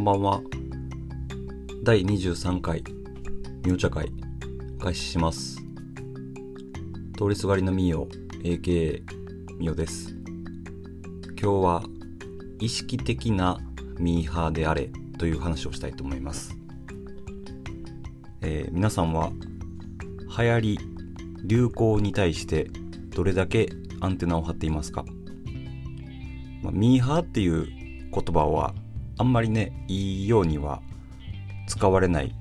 こんばんは。第23回、みお茶会、開始します。通りすがりのみお、AKA みおです。今日は、意識的なミーハーであれという話をしたいと思います。えー皆さんは、流行り、流行に対してどれだけアンテナを張っていますか、まあ、ミーハーっていう言葉はあんまりねいいようには使われない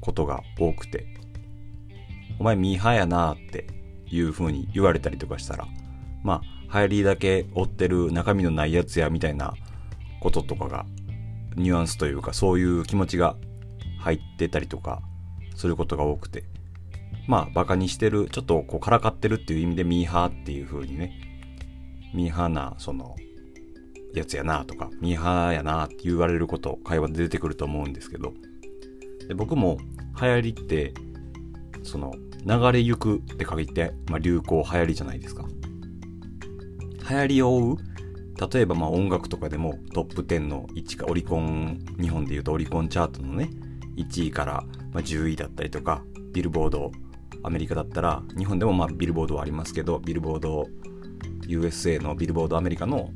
ことが多くてお前ミーハーやなっていう風に言われたりとかしたらまあ流行りだけ追ってる中身のないやつやみたいなこととかがニュアンスというかそういう気持ちが入ってたりとかすることが多くてまあバカにしてるちょっとこうからかってるっていう意味でミーハーっていう風にねミーハーなそのやつやなとかミーハーやなって言われること会話で出てくると思うんですけど。で僕も流行りってその流れゆくって限って、まあ、流行流行りじゃないですか。流行りを追う例えばまあ音楽とかでもトップ10の1かオリコン日本でいうとオリコンチャートのね1位からまあ10位だったりとかビルボードアメリカだったら日本でもまあビルボードはありますけどビルボード USA のビルボードアメリカの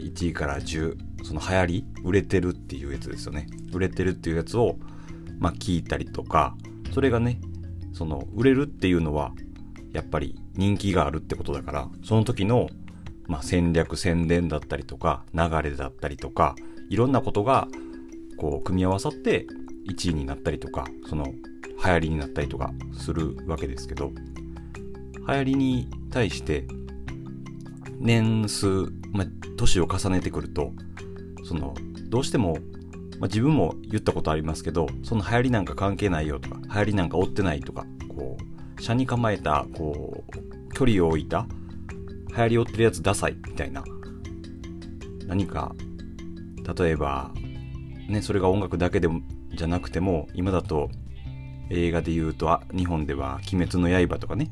1位から10その流行り売れてるっていうやつですよね。売れてるっていうやつをまあ聞いたりとかそれがねその売れるっていうのはやっぱり人気があるってことだからその時のまあ戦略宣伝だったりとか流れだったりとかいろんなことがこう組み合わさって1位になったりとかその流行りになったりとかするわけですけど流行りに対して年数、まあ、年を重ねてくるとそのどうしても、まあ、自分も言ったことありますけどその流行りなんか関係ないよとか流行りなんか追ってないとかこう車に構えたこう距離を置いた流行り追ってるやつダサいみたいな。何か例えばねそれが音楽だけでもじゃなくても今だと映画で言うとあ日本では「鬼滅の刃」とかね、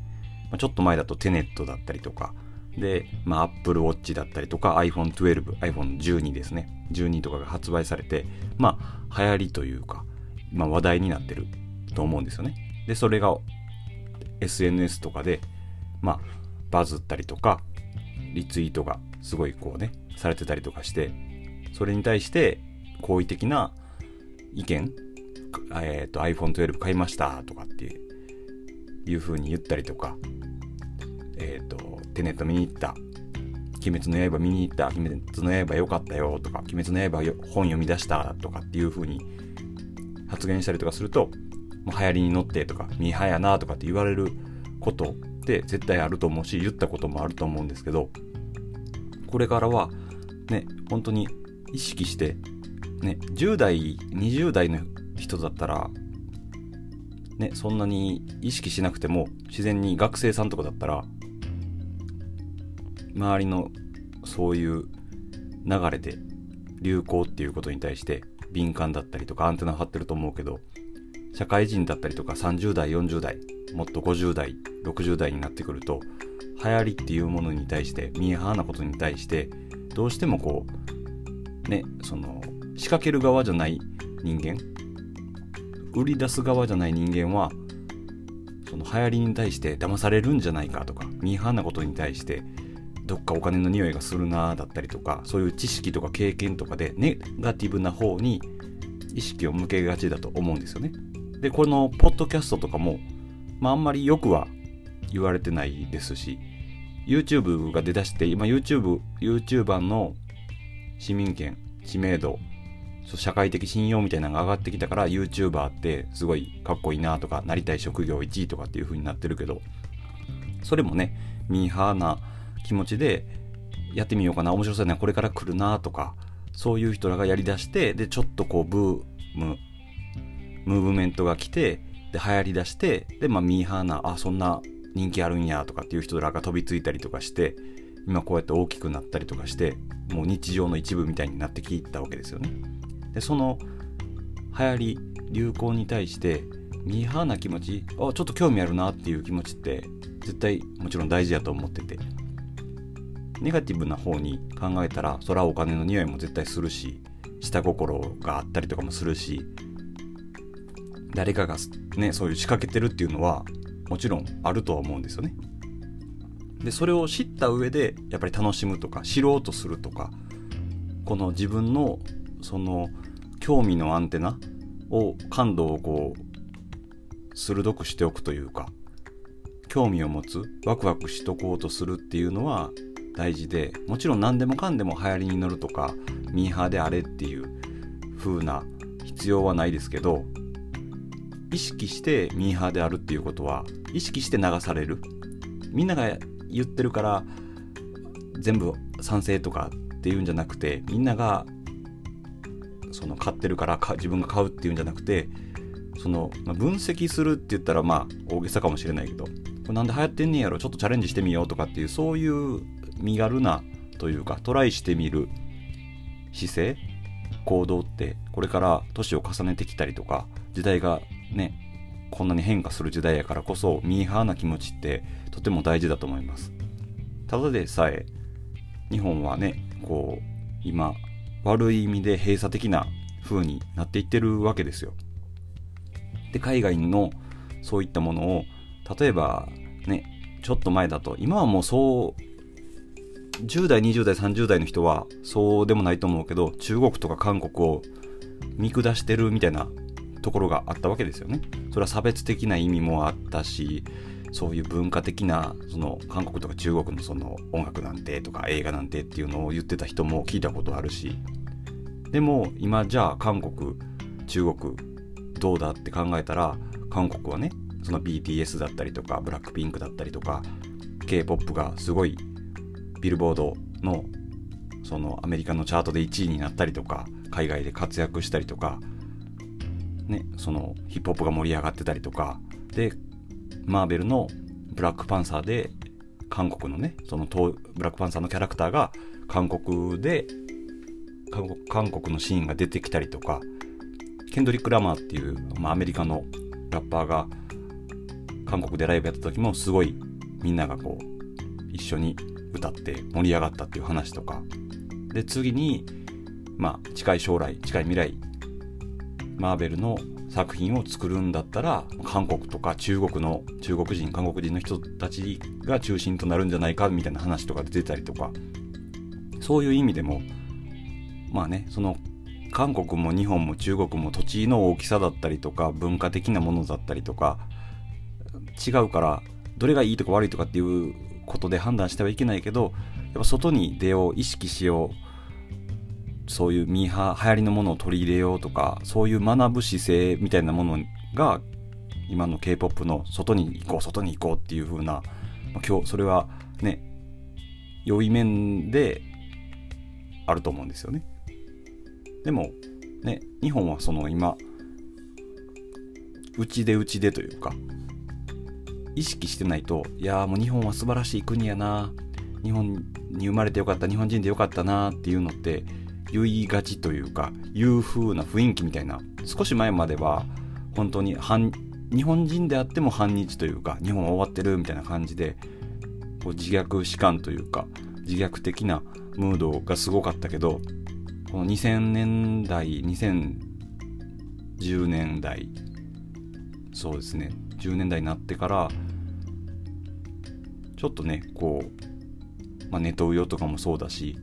まあ、ちょっと前だと「テネット」だったりとか。で、まあ、Apple Watch だったりとか iPhone12、iPhone12 ですね。12とかが発売されて、まあ、流行りというか、まあ、話題になってると思うんですよね。で、それが SNS とかで、まあ、バズったりとか、リツイートがすごいこうね、されてたりとかして、それに対して好意的な意見、えっ、と、iPhone12 買いましたとかっていう風に言ったりとか、テネット見に行った。鬼滅の刃見に行った。鬼滅の刃良かったよとか、鬼滅の刃本読み出したとかっていう風に発言したりとかすると、もう流行りに乗ってとか、ミーハーやなとかって言われることって絶対あると思うし、言ったこともあると思うんですけど、これからはね、本当に意識して、ね、10代、20代の人だったら、ね、そんなに意識しなくても自然に学生さんとかだったら周りのそういう流れで流行っていうことに対して敏感だったりとかアンテナ張ってると思うけど社会人だったりとか30代40代もっと50代60代になってくると流行りっていうものに対してミーハーなことに対してどうしてもこうねその仕掛ける側じゃない人間売り出す側じゃない人間はその流行りに対して騙されるんじゃないかとかミーハーなことに対してどっかお金の匂いがするなだったりとかそういう知識とか経験とかでネガティブな方に意識を向けがちだと思うんですよね。でこのポッドキャストとかも、まあ、あんまりよくは言われてないですし YouTube が出だして今 YouTube YouTuber の市民権知名度社会的信用みたいなのが上がってきたから YouTuber ってすごいかっこいいなとかなりたい職業1位とかっていう風になってるけどそれもねミーハーな気持ちでやってみようかな面白そうやなこれから来るなとかそういう人らがやりだしてでちょっとこうブームムーブメントが来てで流行りだしてでまあミーハーなあそんな人気あるんやとかっていう人らが飛びついたりとかして今こうやって大きくなったりとかしてもう日常の一部みたいになってきたわけですよね。でその流行り流行に対してミーハーな気持ちあちょっと興味あるなっていう気持ちって絶対もちろん大事だと思ってて。ネガティブな方に考えたらそれはお金の匂いも絶対するし下心があったりとかもするし誰かがねそういう仕掛けてるっていうのはもちろんあるとは思うんですよね。でそれを知った上でやっぱり楽しむとか知ろうとするとかこの自分のその興味のアンテナを感度をこう鋭くしておくというか興味を持つワクワクしとこうとするっていうのは大事でもちろん何でもかんでも流行りに乗るとかミーハーであれっていう風な必要はないですけど意識してミーハーであるっていうことは意識して流される。みんなが言ってるから全部賛成とかっていうんじゃなくてみんながその買ってるから自分が買うっていうんじゃなくてその、まあ、分析するって言ったらまあ大げさかもしれないけどこれなんで流行ってんねんやろちょっとチャレンジしてみようとかっていうそういう身軽なというかトライしてみる姿勢行動ってこれから年を重ねてきたりとか時代がねこんなに変化する時代やからこそミーハーな気持ちってとても大事だと思います。ただでさえ日本はねこう今悪い意味で閉鎖的な風になっていってるわけですよ。で海外のそういったものを例えばねちょっと前だと今はもうそう10代20代30代の人はそうでもないと思うけど中国とか韓国を見下してるみたいなところがあったわけですよね。それは差別的な意味もあったしそういう文化的なその韓国とか中国のその音楽なんてとか映画なんてっていうのを言ってた人も聞いたことあるし。でも今じゃあ韓国中国どうだって考えたら韓国はねその BTS だったりとかブラックピンクだったりとか K-POP がすごいビルボードのそのアメリカのチャートで1位になったりとか海外で活躍したりとかねそのヒップホップが盛り上がってたりとか。でマーベルのブラックパンサーで韓国のねそのブラックパンサーのキャラクターが韓国で韓国のシーンが出てきたりとか。ケンドリック・ラマーっていう、まあ、アメリカのラッパーが韓国でライブやった時もすごいみんながこう一緒に歌って盛り上がったっていう話とか。で次にまあ近い将来近い未来マーベルの作品を作るんだったら韓国とか中国の中国人韓国人の人たちが中心となるんじゃないかみたいな話とか出てたりとか。そういう意味でもまあねその韓国も日本も中国も土地の大きさだったりとか文化的なものだったりとか違うからどれがいいとか悪いとかっていうことで判断してはいけないけどやっぱ外に出よう意識しようそういうミーハー流行りのものを取り入れようとかそういう学ぶ姿勢みたいなものが今の K-POP の外に行こう外に行こうっていう風な、ま、今日それはね良い面であると思うんですよね。でも、ね、日本はその今、うちでうちでというか、意識してないと、いやもう日本は素晴らしい国やな、日本に生まれてよかった、日本人でよかったなっていうのって、言いがちというか、いう風な雰囲気みたいな、少し前までは、本当に反、日本人であっても反日というか、日本は終わってるみたいな感じで、こう自虐史観というか、自虐的なムードがすごかったけど、この2000年代、2010年代、そうですね、10年代になってから、ちょっとね、こう、まあ、ネトウヨとかもそうだし、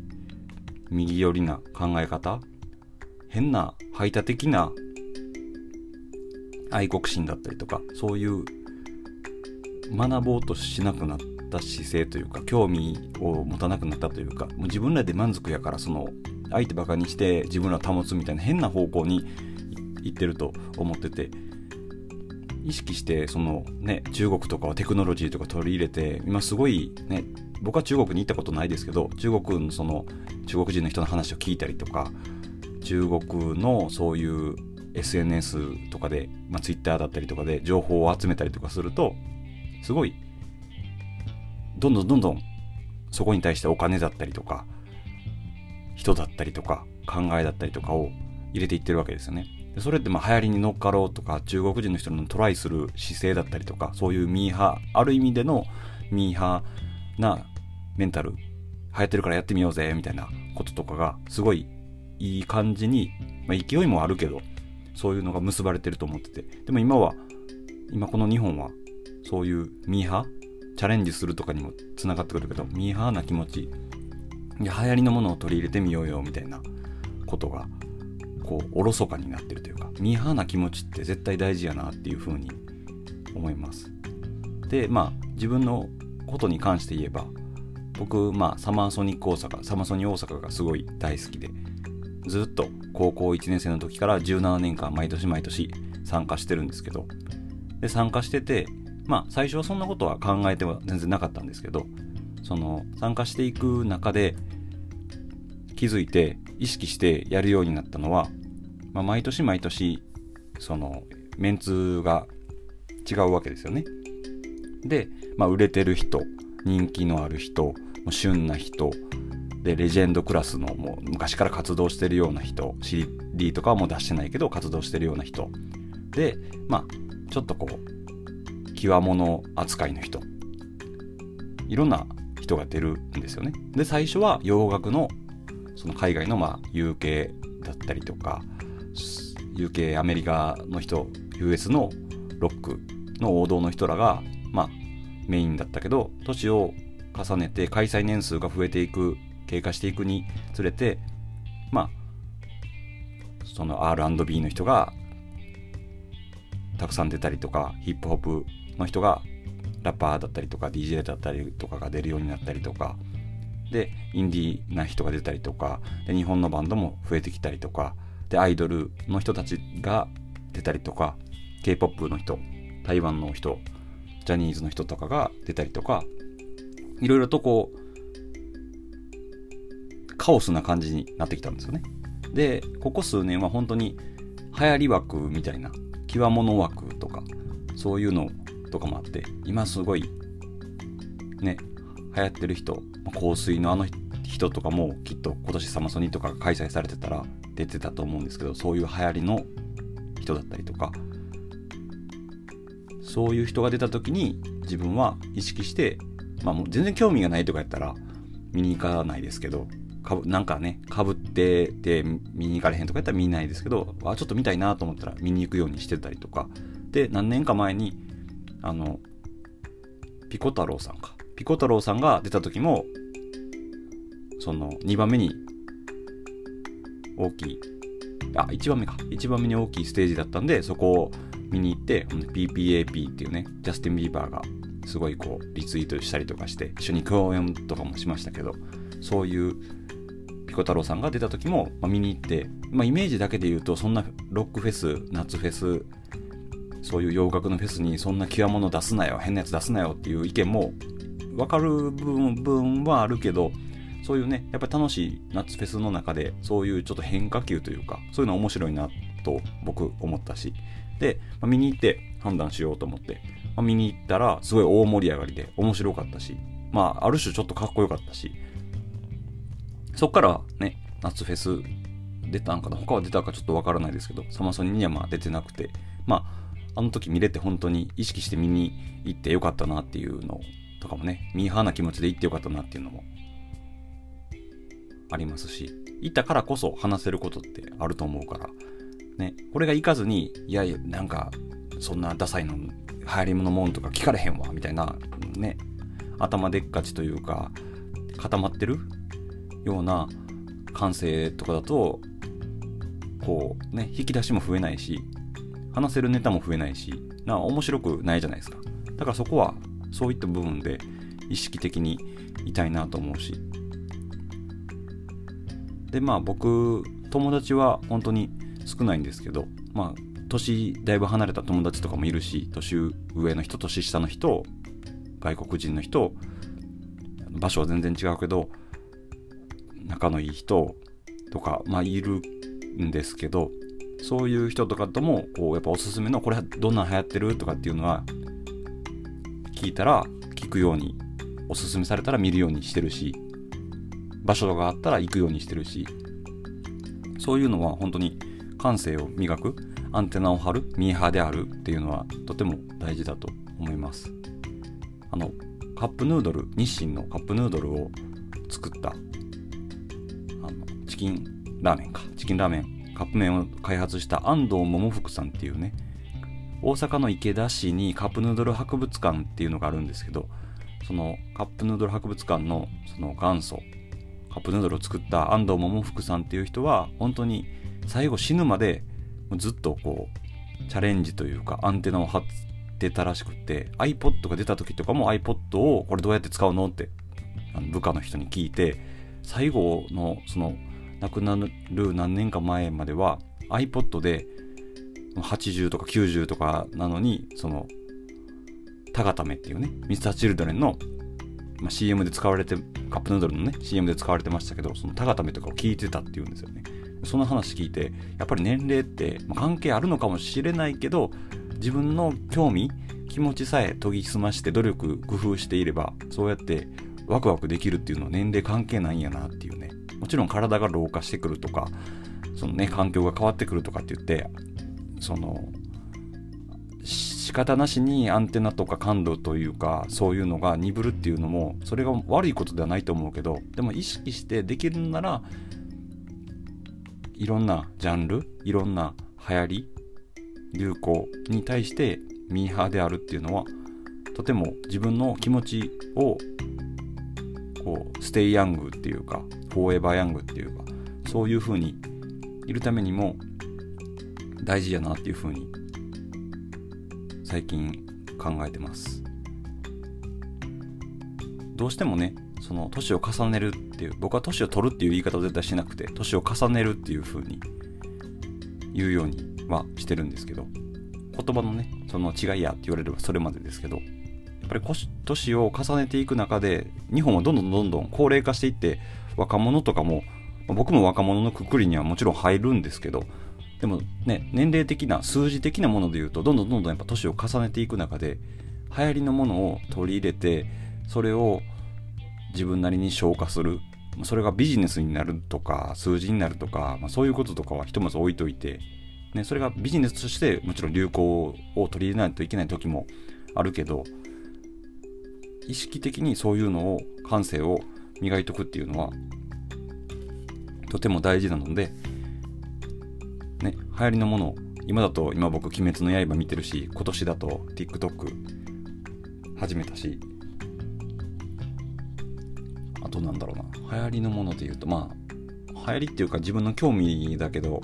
右寄りな考え方、変な排他的な愛国心だったりとか、そういう学ぼうとしなくなった姿勢というか、興味を持たなくなったというか、もう自分らで満足やから、その相手バカにして自分らを保つみたいな変な方向に行ってると思ってて意識してそのね中国とかはテクノロジーとか取り入れて今すごいね僕は中国に行ったことないですけど中国のその中国人の人の話を聞いたりとか中国のそういう SNS とかで、まあ、Twitter だったりとかで情報を集めたりとかするとすごいどんどんどんどんそこに対してお金だったりとか人だったりとか考えだったりとかを入れていってるわけですよね。でそれってまあ流行りに乗っかろうとか中国人の人のトライする姿勢だったりとかそういうミーハーある意味でのミーハーなメンタル。流行ってるからやってみようぜみたいなこととかがすごいいい感じに、まあ、勢いもあるけどそういうのが結ばれてると思ってて。でも今は今この日本はそういうミーハーチャレンジするとかにもつながってくるけどミーハーな気持ち流行りのものを取り入れてみようよみたいなことがこうおろそかになってるというかミーハーな気持ちって絶対大事やなっていうふうに思います。でまあ自分のことに関して言えば僕まあサマーソニック大阪サマソニ大阪がすごい大好きでずっと高校1年生の時から17年間毎年毎年参加してるんですけどで参加しててまあ最初はそんなことは考えては全然なかったんですけどその参加していく中で気づいて意識してやるようになったのは、まあ、毎年毎年そのメンツが違うわけですよね。で、まあ、売れてる人人気のある人旬な人でレジェンドクラスのもう昔から活動してるような人 CD とかはもう出してないけど活動してるような人。でまあちょっとこう極物扱いの人。いろんな人が出るんですよね。で最初は洋楽のその海外のまあ UK だったりとか UK アメリカの人 US のロックの王道の人らがまあメインだったけど年を重ねて開催年数が増えていく経過していくにつれてまあその R&B の人がたくさん出たりとかヒップホップの人がラッパーだったりとか DJ だったりとかが出るようになったりとかでインディーな人が出たりとかで日本のバンドも増えてきたりとかでアイドルの人たちが出たりとか K-POP の人台湾の人ジャニーズの人とかが出たりとかいろいろとこうカオスな感じになってきたんですよね。でここ数年は本当に流行り枠みたいな極物枠とかそういうのとかもあって今すごいね流行ってる人香水のあの人人とかもきっと今年サマソニとかが開催されてたら出てたと思うんですけどそういう流行りの人だったりとかそういう人が出た時に自分は意識してまあもう全然興味がないとかやったら見に行かないですけどかぶなんかねかぶってて見に行かれへんとかやったら見ないですけどあちょっと見たいなと思ったら見に行くようにしてたりとか。で何年か前にあのピコ太郎さんか。ピコ太郎さんが出た時もその2番目に大きいあ1番目か。1番目に大きいステージだったんでそこを見に行って PPAP っていうねジャスティン・ビーバーがすごいこうリツイートしたりとかして一緒に共演とかもしましたけどそういうピコ太郎さんが出た時も、まあ、見に行って、まあ、イメージだけで言うとそんなロックフェス夏フェスそういう洋楽のフェスにそんな極物出すなよ変なやつ出すなよっていう意見も分かる部分はあるけどそういうねやっぱり楽しい夏フェスの中でそういうちょっと変化球というかそういうの面白いなと僕思ったし。で、まあ、見に行って判断しようと思って、まあ、見に行ったらすごい大盛り上がりで面白かったしまあある種ちょっとかっこよかったし。そっからね夏フェス出たんかな？他は出たかちょっとわからないですけどサマソニにはまあ出てなくてまああの時見れて本当に意識して見に行ってよかったなっていうのとかもねミーハーな気持ちで行ってよかったなっていうのもありますし行ったからこそ話せることってあると思うからねこれが行かずにいやいやなんかそんなダサいの流行り物もんとか聞かれへんわみたいなね頭でっかちというか固まってるような感性とかだとこうね引き出しも増えないし話せるネタも増えないしな面白くないじゃないですか。だからそこはそういった部分で意識的にいたいなと思うしでまあ僕友達は本当に少ないんですけどまあ年だいぶ離れた友達とかもいるし年上の人年下の人外国人の人場所は全然違うけど仲のいい人とかまあいるんですけどそういう人とかともこうやっぱおすすめのこれどんなん流行ってるとかっていうのは聞いたら聞くようにおすすめされたら見るようにしてるし場所があったら行くようにしてるしそういうのは本当に感性を磨くアンテナを張るミーハーであるっていうのはとても大事だと思います。あのカップヌードル日清のカップヌードルを作ったあのチキンラーメンかチキンラーメンカップ麺を開発した安藤桃福さんっていうね大阪の池田市にカップヌードル博物館っていうのがあるんですけどそのカップヌードル博物館のその元祖カップヌードルを作った安藤桃福さんっていう人は本当に最後死ぬまでずっとこうチャレンジというかアンテナを張ってたらしくて iPod が出た時とかも iPod をこれどうやって使うのってあの部下の人に聞いて最後のその亡くなる何年か前までは iPod で80とか90とかなのにそのタガタメっていうねミスターチルドレンの、まあ、CM で使われてカップヌードルのね CM で使われてましたけどそのタガタメとかを聞いてたっていうんですよね。その話聞いてやっぱり年齢って、まあ、関係あるのかもしれないけど自分の興味気持ちさえ研ぎ澄まして努力工夫していればそうやってワクワクできるっていうのは年齢関係ないんやなっていうね。もちろん体が老化してくるとかそのね環境が変わってくるとかって言ってその仕方なしにアンテナとか感度というかそういうのが鈍るっていうのもそれが悪いことではないと思うけどでも意識してできるならいろんなジャンルいろんな流行り流行に対してミーハーであるっていうのはとても自分の気持ちをこうステイヤングっていうかフォーエバーヤングっていうかそういう風にいるためにも大事やなっていう風に最近考えてます。どうしてもねその年を重ねるっていう僕は年を取るっていう言い方を絶対しなくて年を重ねるっていう風に言うようにはしてるんですけど言葉のねその違いやって言われればそれまでですけどやっぱり年を重ねていく中で日本はどんどんどんどん高齢化していって若者とかも僕も若者のくくりにはもちろん入るんですけどでもね年齢的な数字的なもので言うとどんどんどんどんやっぱ年を重ねていく中で流行りのものを取り入れてそれを自分なりに消化する。それがビジネスになるとか数字になるとか、まあ、そういうこととかはひとまず置いといて、ね、それがビジネスとしてもちろん流行を取り入れないといけない時もあるけど意識的にそういうのを感性を磨いとくっていうのはとても大事なので、ね、流行りのもの今だと今僕「鬼滅の刃」見てるし今年だと TikTok 始めたし。あとなんだろうな流行りのもので言うとまあ流行りっていうか自分の興味だけど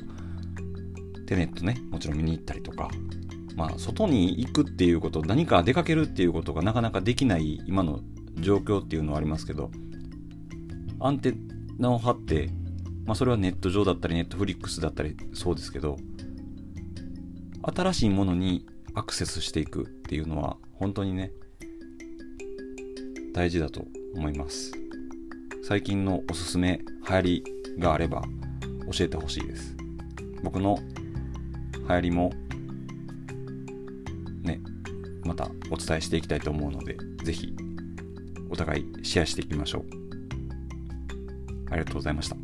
テネットねもちろん見に行ったりとかまあ外に行くっていうこと何か出かけるっていうことがなかなかできない今の状況っていうのはありますけどアンテナを張って、まあ、それはネット上だったりネットフリックスだったりそうですけど新しいものにアクセスしていくっていうのは本当にね大事だと思います。最近のおすすめ流行りがあれば教えてほしいです。僕の流行りもねまたお伝えしていきたいと思うので是非お互いシェアしていきましょう。ありがとうございました。